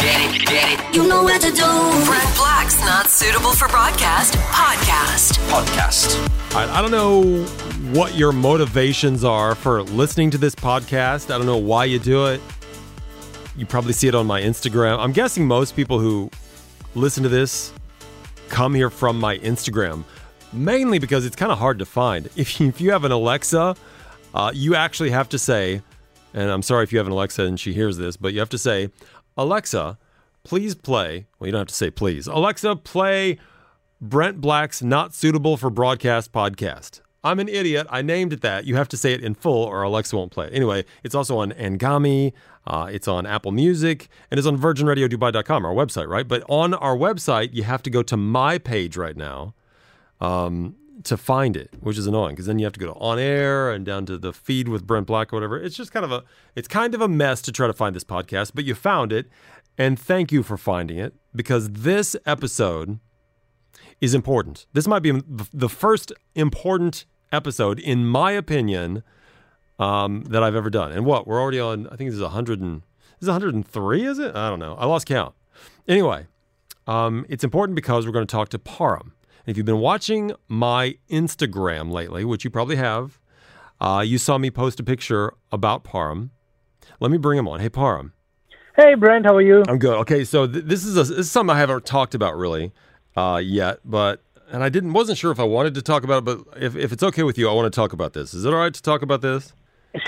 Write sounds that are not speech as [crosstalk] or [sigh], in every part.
Get it, get it. You know what to do. Brent Black's Not Suitable for Broadcast podcast. Podcast. All right, I don't know what your motivations are for listening to this podcast. I don't know why you do it. You probably see it on my Instagram. I'm guessing most people who listen to this come here from my Instagram, mainly because it's kind of hard to find. [laughs] If you, if you have an Alexa, uh, you actually have to say, and I'm sorry if you have an Alexa and she hears this, but you have to say, Alexa, please play. Well, you don't have to say please. Alexa, play Brent Black's Not Suitable for Broadcast podcast. I'm an idiot. I named it that. You have to say it in full or Alexa won't play it. Anyway, it's also on Anghami, uh, it's on Apple Music, and it's on virginradiodubai.com, our website, right? But on our website, you have to go to my page right now um, to find it, which is annoying because then you have to go to on air and down to the feed with Brent Black or whatever. It's just kind of a it's kind of a mess to try to find this podcast, but you found it, and thank you for finding it because this episode is important. This might be the first important episode, in my opinion, um, that I've ever done. And what we're already on, I think this is 100 and this is 103, is it? I don't know. I lost count. Anyway, um, it's important because we're going to talk to Param. If you've been watching my Instagram lately, which you probably have, uh, you saw me post a picture about Param. Let me bring him on. Hey, Param. Hey, Brent, how are you? I'm good. Okay, so th- this is a, this is something I haven't talked about really uh, yet, but and I didn't wasn't sure if I wanted to talk about it, but if, if it's okay with you, I want to talk about this. Is it all right to talk about this?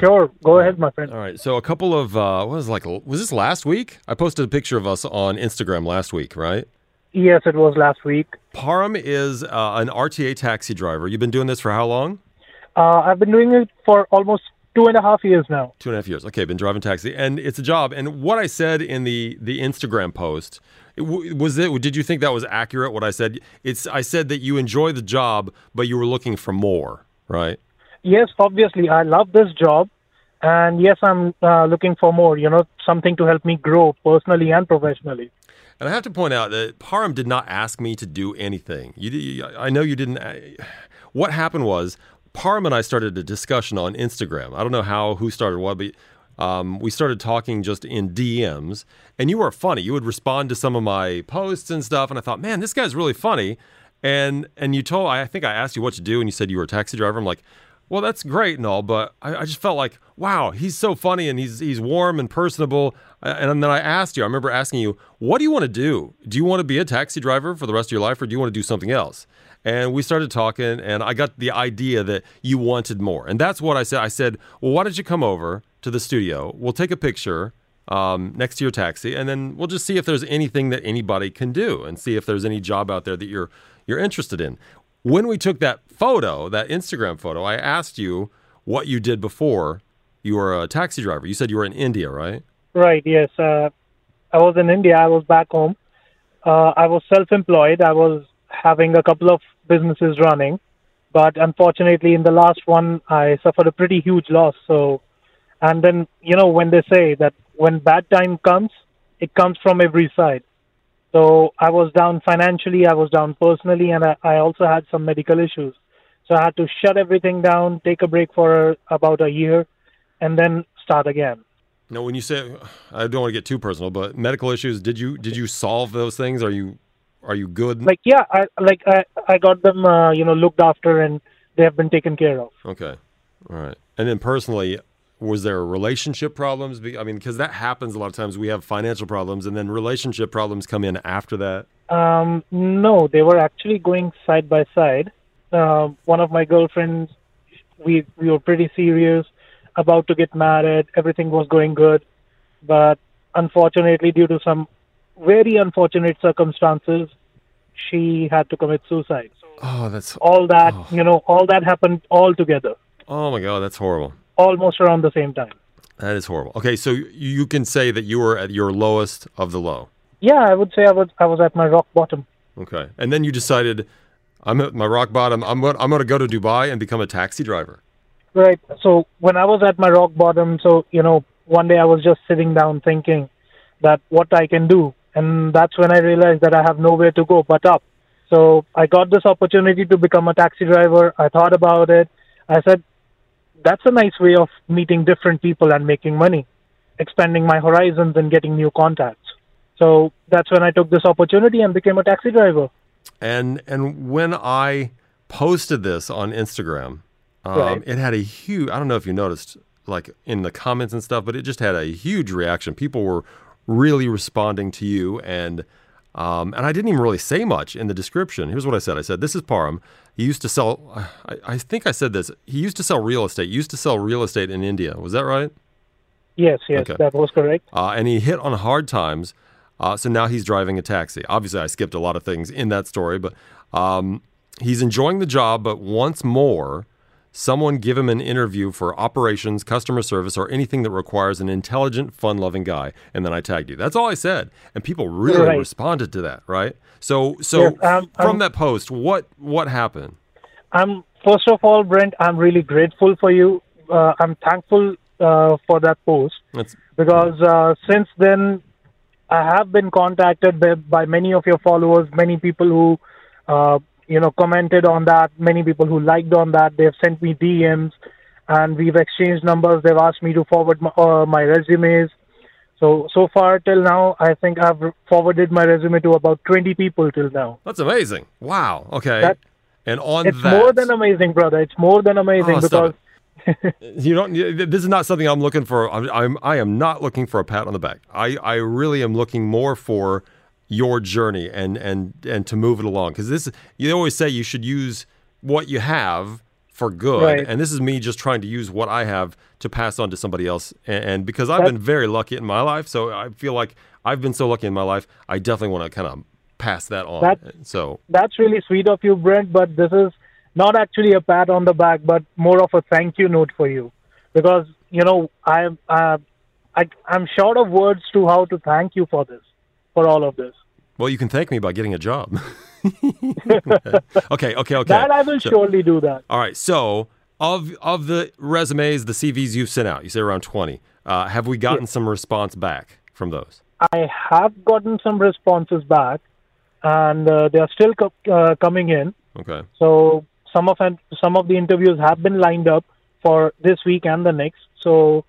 Sure, go ahead, my friend. All right. So a couple of uh, what was it, like was this last week? I posted a picture of us on Instagram last week, right? Yes, it was last week. Param is uh, an RTA taxi driver. You've been doing this for how long? Uh, I've been doing it for almost two and a half years now. Two and a half years. Okay, been driving taxi, and it's a job. And what I said in the the Instagram post was it. Did you think that was accurate? What I said? It's. I said that you enjoy the job, but you were looking for more, right? Yes, obviously, I love this job, and yes, I'm uh, looking for more. You know, something to help me grow personally and professionally. And I have to point out that Param did not ask me to do anything. You, I know you didn't. [sighs] What happened was Param and I started a discussion on Instagram. I don't know how, who started what, but um, we started talking just in DMs. And you were funny. You would respond to some of my posts and stuff. And I thought, man, this guy's really funny. And and you told, I think I asked you what to do, and you said you were a taxi driver. I'm like, well, that's great and all, but I, I, just felt like, wow, he's so funny and he's he's warm and personable. And then I asked you, I remember asking you, what do you want to do? Do you want to be a taxi driver for the rest of your life, or do you want to do something else? And we started talking, and I got the idea that you wanted more, and that's what I said. I said, well, why don't you come over to the studio? We'll take a picture um, next to your taxi, and then we'll just see if there's anything that anybody can do, and see if there's any job out there that you're you're interested in when we took that photo, that Instagram photo, I asked you what you did before you were a taxi driver. You said you were in India, right? Right, yes. Uh, I was in India. I was back home. Uh, I was self employed. I was having a couple of businesses running. But unfortunately, in the last one, I suffered a pretty huge loss. So, and then, you know, when they say that when bad time comes, it comes from every side. So I was down financially, I was down personally, and I, I also had some medical issues. So I had to shut everything down, take a break for about a year, and then start again. Now, when you say, I don't want to get too personal, but medical issues, did you did you solve those things? Are you are you good? Like yeah, I like I I got them, uh, you know, looked after, and they have been taken care of. Okay, all right. And then personally, was there relationship problems? I mean, because that happens a lot of times. We have financial problems, and then relationship problems come in after that. Um, no, they were actually going side by side. Uh, one of my girlfriends, we we were pretty serious, about to get married. Everything was going good, but unfortunately, due to some very unfortunate circumstances, she had to commit suicide. Oh, that's all that oh. you know. All that happened all together. Oh my God, that's horrible almost around the same time. That is horrible. Okay, so you can say that you were at your lowest of the low. Yeah, I would say I was. I was at my rock bottom. Okay, and then you decided, I'm at my rock bottom. I'm going. I'm going to go to Dubai and become a taxi driver. Right. So when I was at my rock bottom, so you know, one day I was just sitting down thinking that what I can do, and that's when I realized that I have nowhere to go but up. So I got this opportunity to become a taxi driver. I thought about it. I said, that's a nice way of meeting different people and making money, expanding my horizons and getting new contacts. So that's when I took this opportunity and became a taxi driver. And and when I posted this on Instagram, um, Right. it had a huge. I don't know if you noticed, like in the comments and stuff, but it just had a huge reaction. People were really responding to you, and um, and I didn't even really say much in the description. Here's what I said. I said, "This is Param. He used to sell. [sighs] I, I think I said this. He used to sell real estate. Used to sell real estate in India. Was that right? Yes, yes, Okay. that was correct. uh, and he hit on hard times. Uh, so now he's driving a taxi. Obviously, I skipped a lot of things in that story, but um, he's enjoying the job. But once more, someone give him an interview for operations, customer service, or anything that requires an intelligent, fun loving guy. And then I tagged you. That's all I said. And people really Right. responded to that, right? So, so Yes, um, from um, that post, what what happened? I'm first of all, Brent. I'm really grateful for you. Uh, I'm thankful uh, for that post That's, because uh, since then, I have been contacted by, by many of your followers, many people who, uh, you know, commented on that, many people who liked on that. They've sent me DMs, and we've exchanged numbers. They've asked me to forward my, uh, my resumes. So so far till now, I think I've forwarded my resume to about 20 people till now. that's amazing. Wow. Okay. That- and on that It's that, more than amazing, brother. It's more than amazing Oh, because [laughs] you don't this is not something i'm looking for i'm, I'm i am not looking for a pat on the back i i really am looking more for your journey and and and to move it along. Because this you always say you should use what you have for good. Right. and this is me just trying to use what i have to pass on to somebody else. And, and because i've That- been very lucky in my life so i feel like i've been so lucky in my life i definitely want to kind of pass that on. That- so that's really sweet of you, Brent. But this is not actually a pat on the back, but more of a thank you note for you, because you know I'm uh, I, I'm short of words to how to thank you for this, for all of this. well you can thank me by getting a job [laughs] [laughs] okay okay okay That I will So- surely do that. All right. So of of the resumes, the CVs you've sent out, you say around twenty. Uh, have we gotten some response back from those? I have gotten some responses back, and uh, they are still co- uh, coming in. Okay. So some of some of the interviews have been lined up for this week and the next. So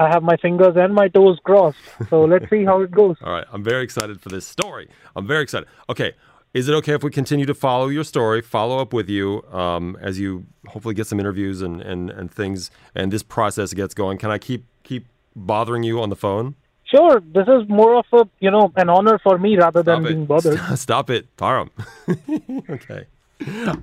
I have my fingers and my toes crossed. So [laughs] let's see how it goes. All right. I'm very excited for this story. I'm very excited. Okay. Is it okay if we continue to follow your story, follow up with you um, as you hopefully get some interviews and, and, and things, and this process gets going? Can I keep keep bothering you on the phone? Sure, this is more of a you know an honor for me rather than Stop being bothered. [laughs] Stop it, Param. [laughs] okay.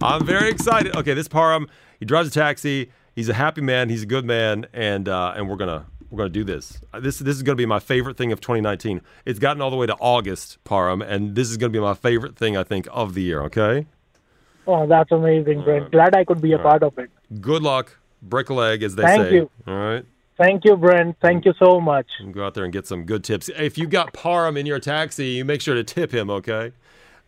I'm very excited. Okay, this Param, he drives a taxi. He's a happy man. He's a good man, and uh, and we're gonna we're gonna do this. Uh, This this is gonna be my favorite thing of 2019. It's gotten all the way to August, Param, and this is gonna be my favorite thing I think of the year. Okay. Oh, that's amazing, Brent. Glad I could be a part of it. Good luck. Break a leg, as they Thank say. you. All right. Thank you, Brent. Thank you so much. Go out there and get some good tips. If you got Param in your taxi, you make sure to tip him. Okay.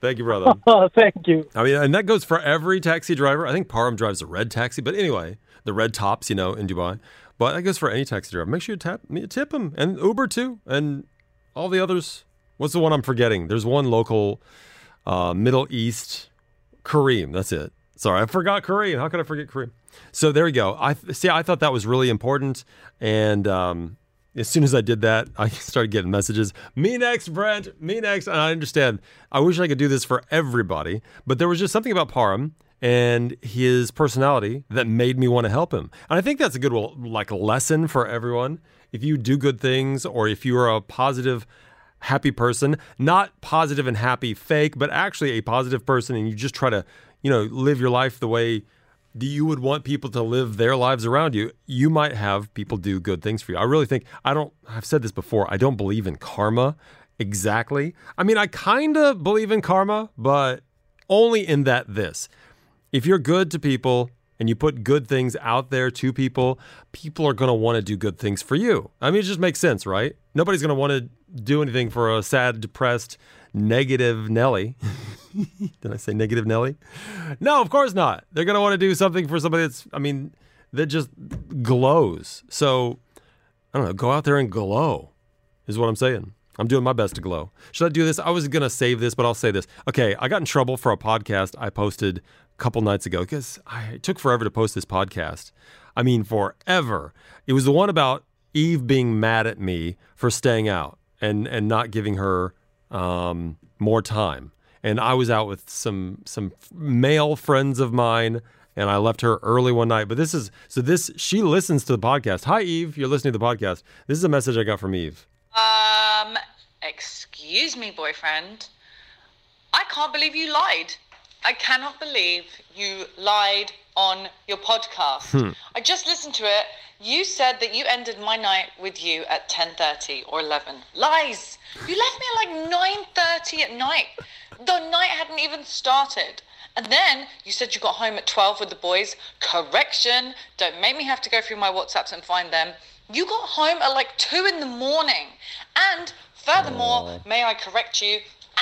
Thank you, brother. [laughs] Oh, thank you. I mean, and that goes for every taxi driver. I think Param drives a red taxi, but anyway, the red tops, you know, in Dubai. But that goes for any taxi driver. Make sure you tap, tip them, and Uber too, and all the others. What's the one I'm forgetting? There's one local, uh, Middle East, Careem. That's it. Sorry, I forgot Careem. How could I forget Careem? So there you go. I see. I thought that was really important, and um, as soon as I did that, [laughs] I started getting messages. Me next, Brent. Me next. And I understand. I wish I could do this for everybody, but there was just something about Param and his personality that made me want to help him. And I think that's a good like lesson for everyone. If you do good things, or if you are a positive, happy person, not positive and happy fake, but actually a positive person, and you just try to, you know, live your life the way that you would want people to live their lives around you, you might have people do good things for you. I really think I don't I've said this before, I don't believe in karma exactly. I mean, I kind of believe in karma, but only in that this. If you're good to people and you put good things out there to people, people are going to want to do good things for you. I mean, it just makes sense, right? Nobody's going to want to do anything for a sad, depressed, negative Nelly. [laughs] Did I say negative Nelly? No, of course not. They're going to want to do something for somebody that's, I mean, that just glows. So, I don't know, go out there and glow, is what I'm saying. I'm doing my best to glow. Should I do this? I was going to save this, but I'll say this. Okay, I got in trouble for a podcast I posted a couple nights ago because it took forever to post this podcast. I mean, forever. It was the one about Eve being mad at me for staying out and, and not giving her um, more time. And I was out with some some male friends of mine, and I left her early one night. But this is so this she listens to the podcast. Hi Eve, you're listening to the podcast. This is a message I got from Eve. Um, excuse me, boyfriend. I can't believe you lied. I cannot believe you lied on your podcast. I just listened to it. You said that you ended my night with you at 10:30 or 11. Lies. You left me at like 9:30 at night. The night hadn't even started. And then you said you got home at 12 with the boys. Correction. Don't make me have to go through my WhatsApps and find them. You got home at like 2 in the morning. And furthermore, may I correct you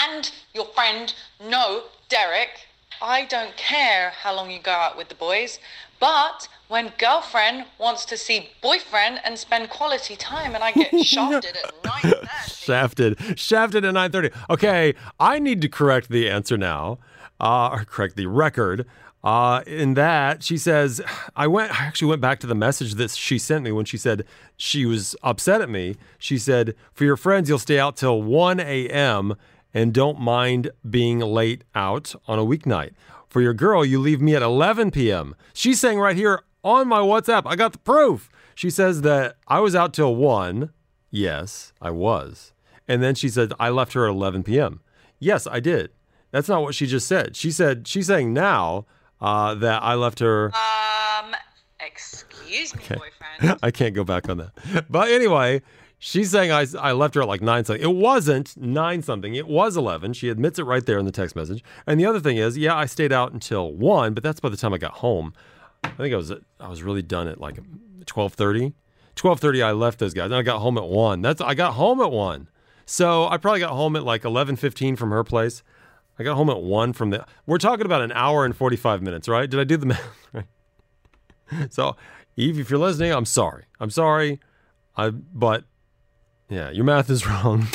and your friend, no, Derek, I don't care how long you go out with the boys, but when girlfriend wants to see boyfriend and spend quality time and I get [laughs] shafted at 9.30. Shafted, shafted at 9:30. Okay, I need to correct the answer now, uh, or correct the record. Uh, in that she says, I went. I actually went back to the message that she sent me when she said she was upset at me. She said, "For your friends, you'll stay out till 1 a.m. and don't mind being late out on a weeknight. For your girl, you leave me at 11 p.m." She's saying right here on my WhatsApp, I got the proof. She says that I was out till 1. Yes, I was. And then she said, I left her at 11 p.m. Yes, I did. That's not what she just said. She said, she's saying now uh, that I left her. Um, excuse me, boyfriend. [laughs] I can't go back on that. But anyway, she's saying I, I left her at like 9 something. It wasn't 9 something, it was 11. She admits it right there in the text message. And the other thing is, yeah, I stayed out until 1, but that's by the time I got home. I think I was I was really done at like 12:30. 12:30 I left those guys. And I got home at 1. That's I got home at 1. So I probably got home at like 11:15 from her place. I got home at 1 from the We're talking about an hour and 45 minutes, right? Did I do the [laughs] math right? So, Eve, if you're listening, I'm sorry. I'm sorry. I but yeah, your math is [laughs] wrong.